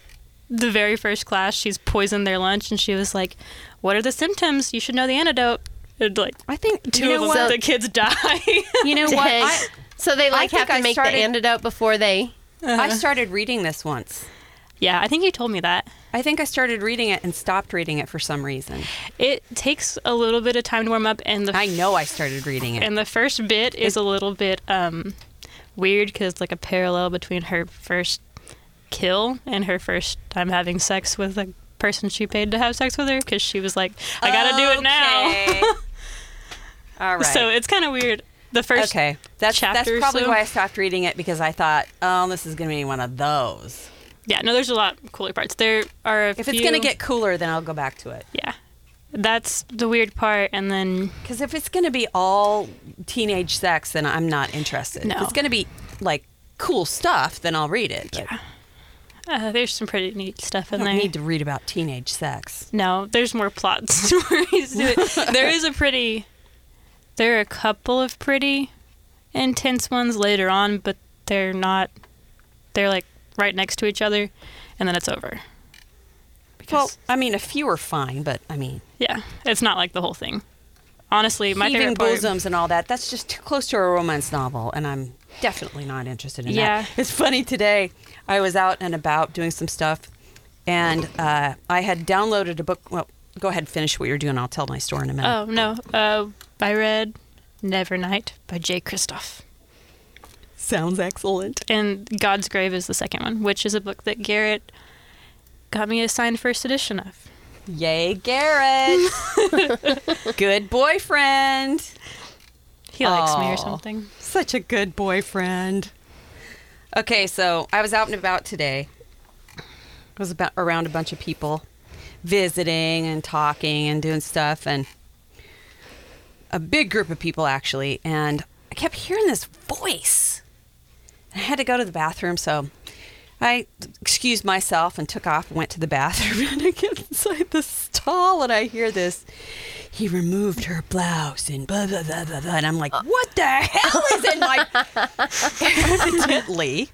the very first class, she's poisoned their lunch, and she was like, "What are the symptoms? You should know the antidote." And like I think two you of them, what? the kids die. you know what? I, so they like think have to I make started- the antidote before they. I started reading this once. yeah, I think you told me that. I think I started reading it and stopped reading it for some reason. It takes a little bit of time to warm up, and the I know I started reading it. And the first bit is a little bit um, weird because it's like a parallel between her first kill and her first time having sex with a person she paid to have sex with her because she was like, I gotta do it now. All right. So it's kind of weird. The first okay, that's that's probably so. why I stopped reading it because I thought, oh, this is to be one of those. yeah, no, there's a lot cooler parts. There are a If few, it's to get cooler, then I'll go back to it. yeah, that's the weird part, and then Because if it's to be all teenage sex, then I'm not interested. No. If it's to be like cool stuff, then I'll read it. But uh, there's some pretty neat stuff I in don't there. need to read about teenage sex. No, there's more plot stories to it. There is a pretty. There are a couple of pretty intense ones later on, but they're not. They're like right next to each other, and then it's over. Because, Well, I mean, a few are fine, but I mean, yeah, it's not like the whole thing. Honestly, my favorite part. bosoms and all that, that's just too close to a romance novel, and I'm definitely not interested in Yeah. that. It's funny today, I was out and about doing some stuff, and uh, I had downloaded a book. Well, go ahead and finish what you're doing. I'll tell my story in a minute. Oh no! Uh, I read Nevernight by Jay Kristoff. Sounds excellent. and Godsgrave is the second one, which is a book that Garrett got me a signed first edition of. Yay, Garrett! Good boyfriend. He likes me or something. Such a good boyfriend. Okay, so I was out and about today. I was about around a bunch of people, visiting and talking and doing stuff, and a big group of people actually. And I kept hearing this voice. I had to go to the bathroom, so I excused myself and took off and went to the bathroom. And I get inside the stall and I hear this. He removed her blouse and blah blah blah blah blah. And I'm like, what the hell is in my? Evidently,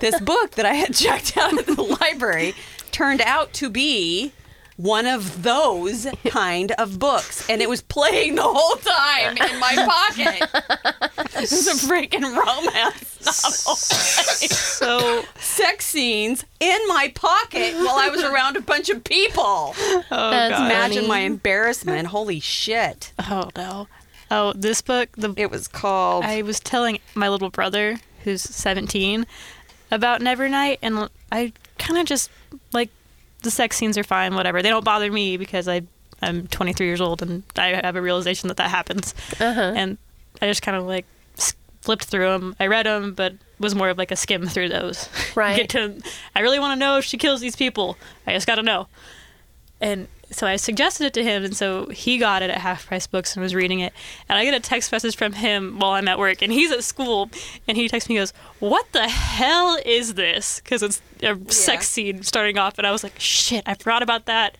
this book that I had checked out at the library turned out to be one of those kind of books, and it was playing the whole time in my pocket. It was a freaking romance novel. So, Sex scenes in my pocket while I was around a bunch of people. oh That's god. Imagine funny. my embarrassment. Holy shit. Oh no. Oh, this book. The It was called. I was telling my little brother, who's 17, about Nevernight, and I kind of just like the sex scenes are fine, whatever. They don't bother me because I I'm 23 years old and I have a realization that that happens, Uh-huh. and I just kind of like flipped through them. I read them, but was more of like a skim through those. Right. Get to. I really want to know if she kills these people. I just got to know. And so I suggested it to him, and so he got it at Half Price Books and was reading it. And I get a text message from him while I'm at work, and he's at school, and he texts me, he goes, "What the hell is this?" Because it's a sex scene starting off, and I was like, "Shit, I forgot about that."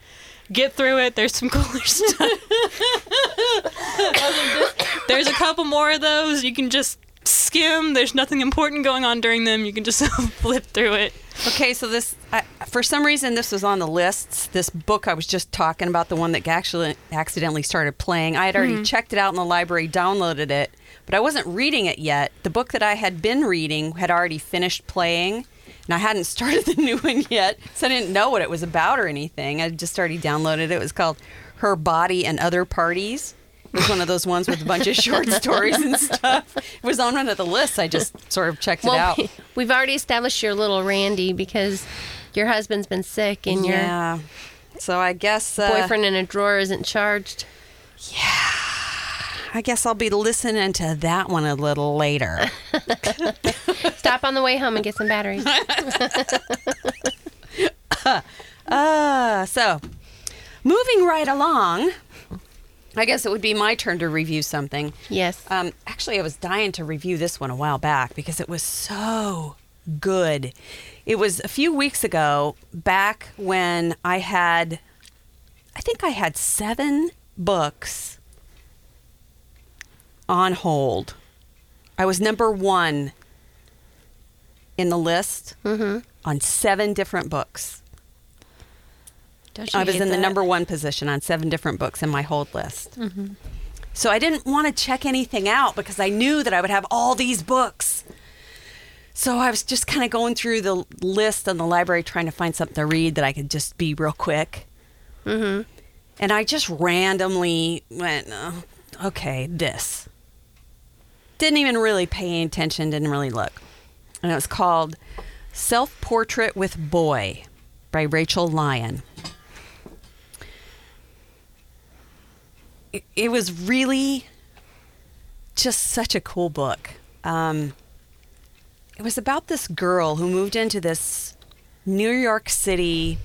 Get through it. There's some cooler stuff. There's a couple more of those. You can just skim. There's nothing important going on during them. You can just flip through it. Okay, so this, I, for some reason, this was on the lists. This book I was just talking about, the one that actually accidentally started playing. I had already hmm. checked it out in the library, downloaded it, but I wasn't reading it yet. The book that I had been reading had already finished playing, and I hadn't started the new one yet, so I didn't know what it was about or anything. I just already downloaded it. It was called Her Body and Other Parties. It was one of those ones with a bunch of short stories and stuff. It was on one of the lists. I just sort of checked it out. we- we've already established your little Randy because your husband's been sick and yeah. So I guess uh, boyfriend in a drawer isn't charged. Yeah. I guess I'll be listening to that one a little later. Stop on the way home and get some batteries. Uh, so, moving right along, I guess it would be my turn to review something. yes. Um, actually, I was dying to review this one a while back because it was so good. It was a few weeks ago, back when I had, I think I had seven books on hold. I was number one in the list on seven different books. I was in the number one position on seven different books in my hold list. So I didn't want to check anything out because I knew that I would have all these books. So I was just kind of going through the list in the library trying to find something to read that I could just be real quick. Mm-hmm. And I just randomly went, oh, okay, this. Didn't even really pay any attention, didn't really look. And it was called Self Portrait with Boy by Rachel Lyon. It, was really just such a cool book. Um, it was about this girl who moved into this New York City.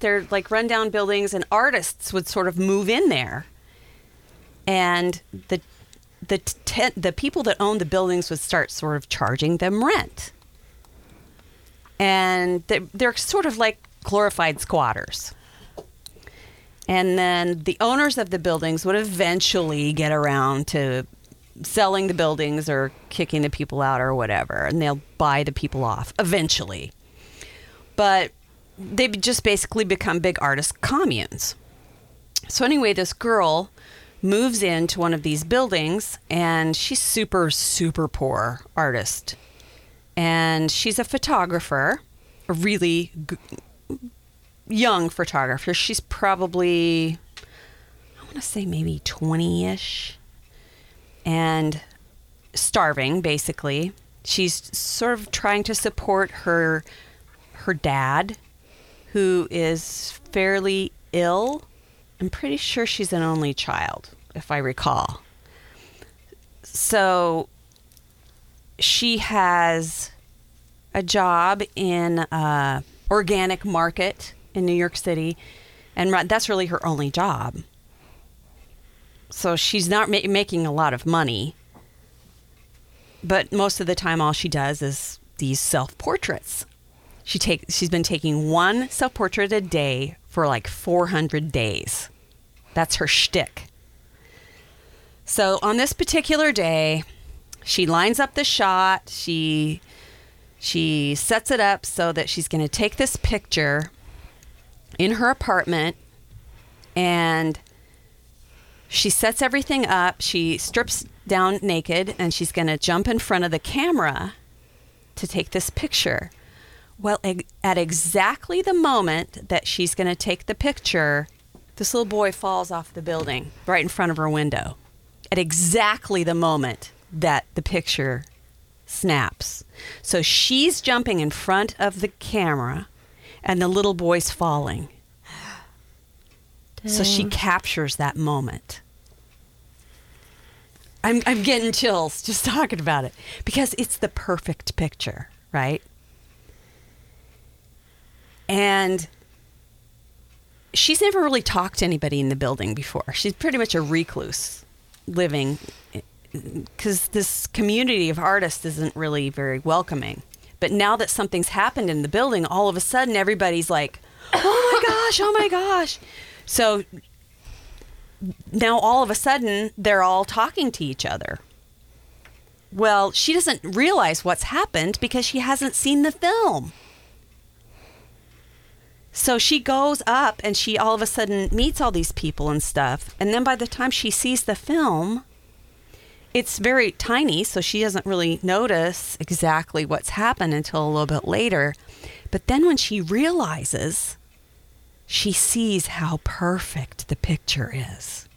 They're like rundown buildings, and artists would sort of move in there. And the the te- the people that owned the buildings would start sort of charging them rent. And they're, they're sort of like glorified squatters. And then the owners of the buildings would eventually get around to selling the buildings or kicking the people out or whatever. And they'll buy the people off eventually. But they just basically become big artist communes. So, anyway, this girl moves into one of these buildings and she's super, super poor artist. And she's a photographer, a really young photographer. She's probably, I want to say maybe 20 ish, and starving basically. She's sort of trying to support her her dad, who is fairly ill. I'm pretty sure she's an only child, if I recall. So she has a job in a organic market in New York City, and ri- that's really her only job. So she's not ma- making a lot of money, but most of the time, all she does is these self portraits. She take she's been taking one self portrait a day for like 400 days. That's her shtick. So on this particular day, she lines up the shot. She she sets it up so that she's going to take this picture in her apartment and she sets everything up. She strips down naked and she's going to jump in front of the camera to take this picture. Well, eg- at exactly the moment that she's going to take the picture, this little boy falls off the building right in front of her window. At exactly the moment that the picture snaps. So she's jumping in front of the camera and the little boy's falling. So she captures that moment. I'm, I'm getting chills just talking about it because it's the perfect picture, right? And she's never really talked to anybody in the building before. She's pretty much a recluse living because this community of artists isn't really very welcoming. But now that something's happened in the building, all of a sudden everybody's like, oh my gosh, oh my gosh. So now all of a sudden they're all talking to each other. Well, she doesn't realize what's happened because she hasn't seen the film. So she goes up and she all of a sudden meets all these people and stuff. And then by the time she sees the film, it's very tiny, so she doesn't really notice exactly what's happened until a little bit later. But then when she realizes, she sees how perfect the picture is.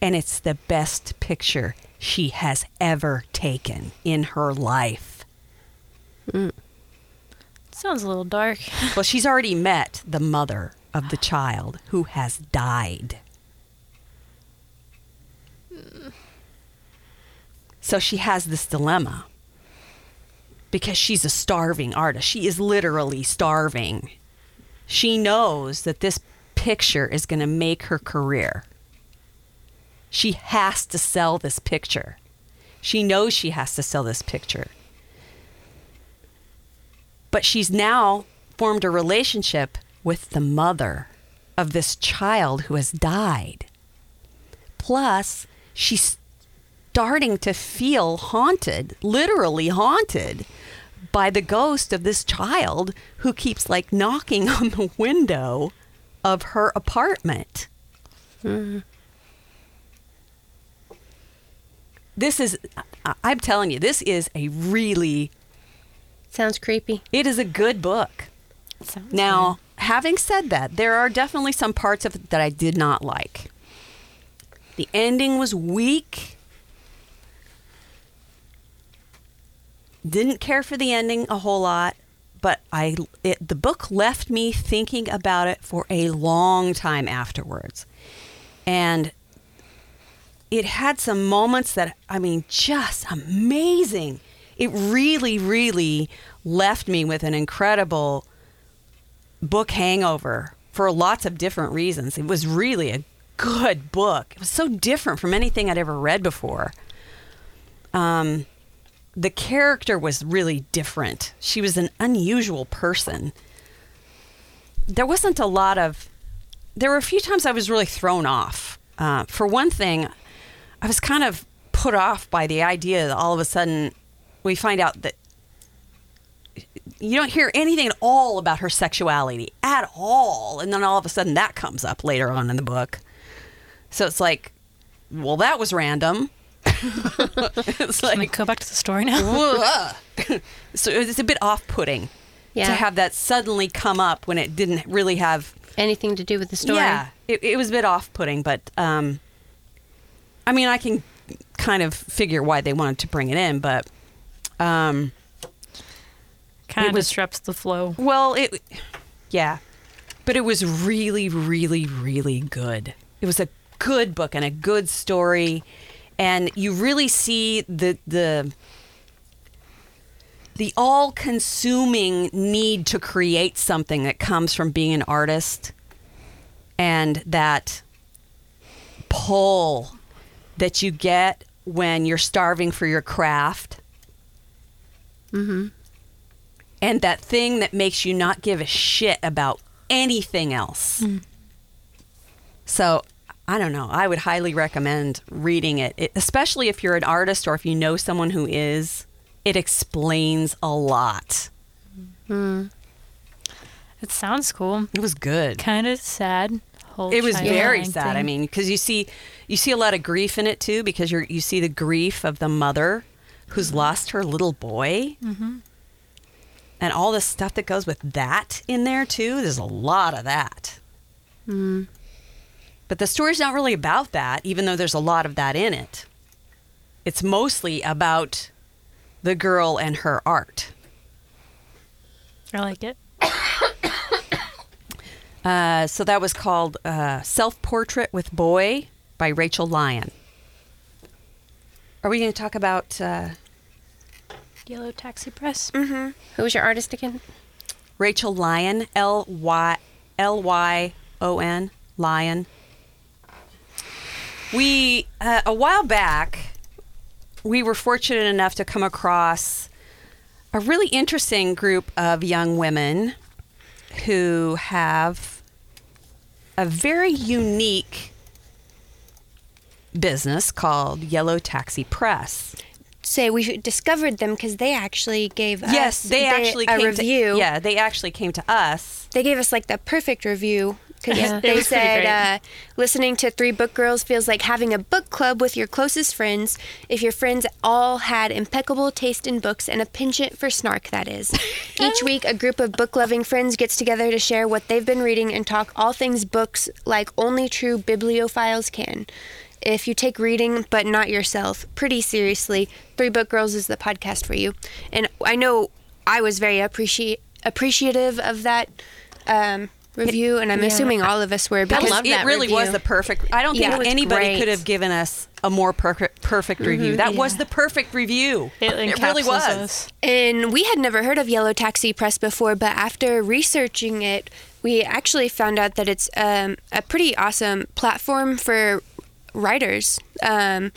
And it's the best picture she has ever taken in her life. Hmm. Sounds a little dark. Well, she's already met the mother of the child who has died. Hmm. So she has this dilemma because she's a starving artist. She is literally starving. She knows that this picture is going to make her career. She has to sell this picture. She knows she has to sell this picture. But she's now formed a relationship with the mother of this child who has died. Plus, she's starting to feel haunted, literally haunted, by the ghost of this child who keeps like knocking on the window of her apartment. Mm-hmm. This is, I'm telling you, this is a really, Sounds creepy. it is a good book. Sounds Now, having said that, there are definitely some parts of it that I did not like. The ending was weak. Didn't care for the ending a whole lot, but I it, the book left me thinking about it for a long time afterwards. And it had some moments that I mean just amazing. It really really left me with an incredible book hangover for lots of different reasons. It was really a good book. It was so different from anything I'd ever read before. Um, the character was really different. She was an unusual person. There wasn't a lot of. There were a few times I was really thrown off. Uh, for one thing, I was kind of put off by the idea that all of a sudden we find out that you don't hear anything at all about her sexuality at all. And then all of a sudden that comes up later on in the book. So it's like, well, that was random. it's Can we like, go back to the story now? So it's a bit off putting Yeah. to have that suddenly come up when it didn't really have. Anything to do with the story? Yeah, it, it was a bit off putting, but um, I mean, I can kind of figure why they wanted to bring it in, but. Um, Kind of disrupts the flow. Well, it, yeah, but it was really, really, really good. It was a good book and a good story, and you really see the the the all-consuming need to create something that comes from being an artist, and that pull that you get when you're starving for your craft. Mhm and that thing that makes you not give a shit about anything else. So, I don't know. I would highly recommend reading it, it, especially if you're an artist or if you know someone who is. It explains a lot. Hmm. It sounds cool. It was good. Kind of sad. Whole It was very dying sad. I mean, because you see, you see a lot of grief in it too, because you're you see the grief of the mother who's mm-hmm. lost her little boy, mm-hmm. and all the stuff that goes with that in there too. There's a lot of that. Hmm. But the story's not really about that, even though there's a lot of that in it. It's mostly about the girl and her art. I like it. Uh, so that was called uh, Self Portrait with Boy by Rachel Lyon. Are we going to talk about uh, Yellow Taxi Press. Who was your artist again? Rachel Lyon? L Y L Y O N Lyon. We uh, a while back, we were fortunate enough to come across a really interesting group of young women who have a very unique business called Yellow Taxi Press. Say we discovered them because they actually gave yes, us they actually a came review. To, yeah, they actually came to us. They gave us like the perfect review because Yeah. They said uh, listening to Three Book Girls feels like having a book club with your closest friends. If your friends all had impeccable taste in books and a penchant for snark, that is. Each week, a group of book loving friends gets together to share what they've been reading and talk all things books like only true bibliophiles can. If you take reading but not yourself pretty seriously, Three Book Girls is the podcast for you. And I know I was very appreciate appreciative of that um, review, and I'm assuming all of us were because love it that really was the perfect. I don't Yeah, think it anybody great. could have given us a more perfect perfect review. That was the perfect review. It, really was. us. And we had never heard of Yellow Taxi Press before, but after researching it, we actually found out that it's um, a pretty awesome platform for writers. Um,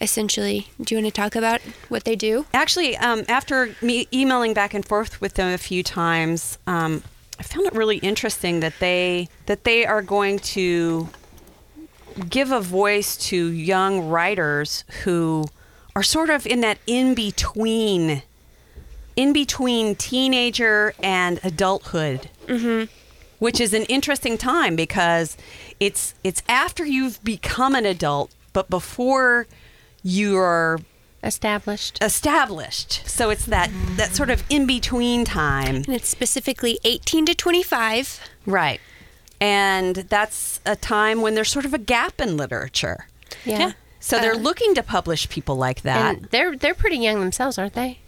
essentially, do you want to talk about what they do? Actually, um, after me emailing back and forth with them a few times, um, I found it really interesting that they that they are going to give a voice to young writers who are sort of in that in between, in between teenager and adulthood, mm-hmm. which is an interesting time because it's it's after you've become an adult, but before you're Established. established. So it's that that sort of in between time. And it's specifically 18 to 25. Right. And that's a time when there's sort of a gap in literature. Yeah. Yeah. So they're looking to publish people like that. And they're they're pretty young themselves, aren't they?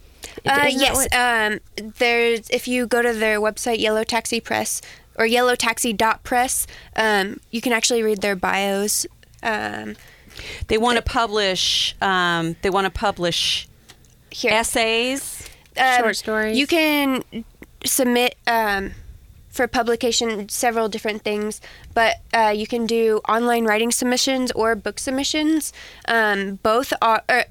Uh, yes, what- um, there's if you go to their website, Yellow Taxi Press or yellowtaxi.press, um, you can actually read their bios. Um, they want to publish um, they want to publish here, essays. Um, Short stories. You can submit um, for publication several different things, but uh, you can do online writing submissions or book submissions. Um, both are er,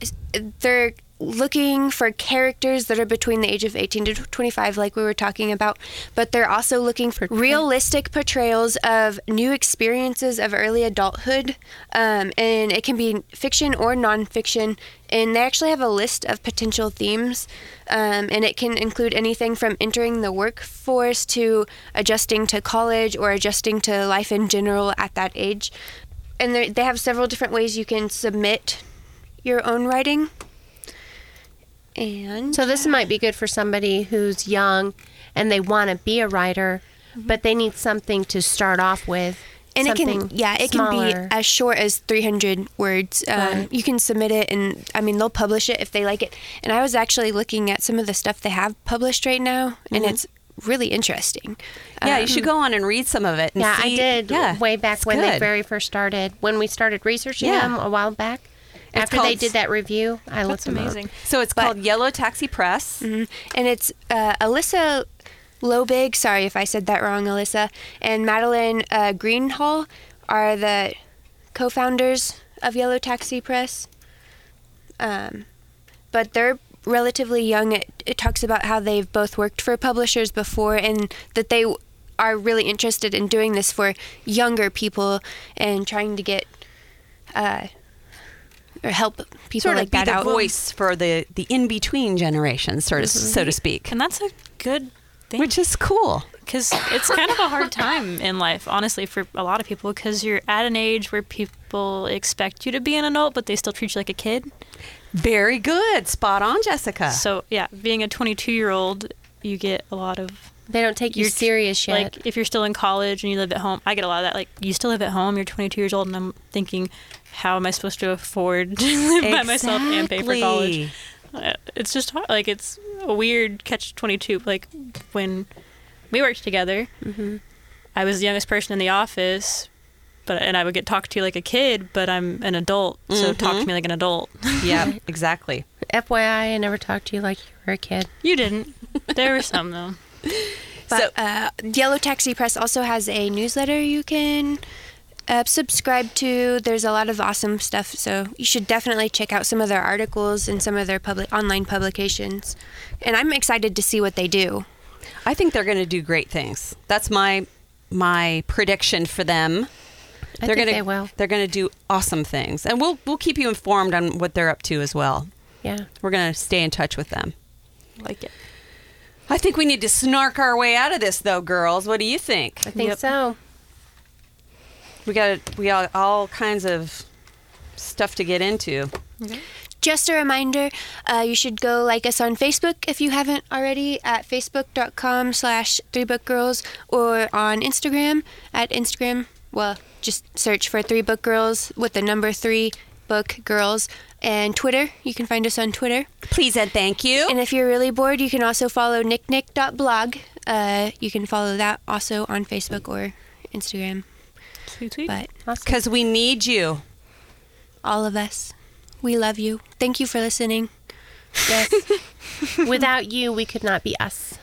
they're looking for characters that are between the age of 18 to 25 like we were talking about but they're also looking for realistic portrayals of new experiences of early adulthood um, and it can be fiction or nonfiction and they actually have a list of potential themes um, and it can include anything from entering the workforce to adjusting to college or adjusting to life in general at that age. And they have several different ways you can submit your own writing and So this might be good for somebody who's young and they want to be a writer, but they need something to start off with. and it can yeah it smaller. can be as short as 300 words um, Right. you can submit it and i mean they'll publish it if they like it and i was actually looking at some of the stuff they have published right now and it's really interesting Yeah, Um, you should go on and read some of it. and Yeah, I did Yeah, way back it's when they very first started. When we started researching Yeah. them a while back. It's After they did that review, I looked them up. amazing. So it's But- called Yellow Taxi Press. Mhm. and it's uh, alyssa lobig sorry if i said that wrong alyssa and madeline uh, greenhall are the co-founders of yellow taxi press um, but they're relatively young. It, it talks about how they've both worked for publishers before and that they are really interested in doing this for younger people and trying to get uh, or help people Sort like of be that the out. voice for the, the in between generations, sort of, so to mm-hmm. speak, And that's a good thing. which is cool. because it's kind of a hard time in life, honestly, for a lot of people. Because you're at an age where people expect you to be an adult, but they still treat you like a kid. Very good. Spot on, Jessica. So yeah, being a 22 year old, you get a lot of They don't take you You're- serious yet. like if you're still in college and you live at home. I get a lot of that. Like you still live at home. You're 22 years old, and I'm thinking, how am I supposed to afford to live by myself and pay for college? Uh, It's just hard. Like it's a weird catch 22. Like when we worked together, I was the youngest person in the office. But, and I would get talked to like a kid, but I'm an adult, so talk to me like an adult. Yeah, exactly. FYI, I never talked to you like you were a kid. you didn't. There were some though. But uh, Yellow Taxi Press also has a newsletter you can uh, subscribe to. There's a lot of awesome stuff, so you should definitely check out some of their articles and some of their public online publications. And I'm excited to see what they do. I think they're going to do great things. That's my my prediction for them. I they're think gonna they will. they're going to do awesome things, and we'll we'll keep you informed on what they're up to as well. Yeah. We're going to stay in touch with them. Like it. I think we need to snark our way out of this, though, girls. What do you think? I think Yep. so. We got we got all kinds of stuff to get into. Just a reminder, uh, you should go like us on Facebook if you haven't already at facebook.com slash three book girls or on Instagram at Instagram. Well, just search for three book girls with the number three Book Girls. And Twitter, you can find us on Twitter. Please and thank you. And if you're really bored, you can also follow nicknick.blog. Uh, you can follow that also on Facebook or Instagram. Sweet, sweet. But Because we need you. all of us, we love you. Thank you for listening. Yes. Without you, we could not be us.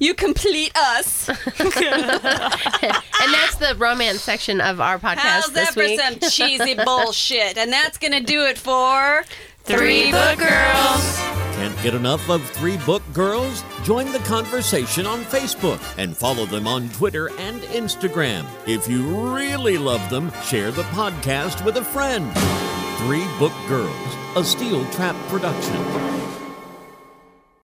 You complete us. And that's the romance section of our podcast How's this that for week. some cheesy bullshit? And that's going to do it for Three Book Girls. Can't get enough of Three Book Girls? Join the conversation on Facebook and follow them on Twitter and Instagram. If you really love them, share the podcast with a friend. Three Book Girls, a Steel Trap production.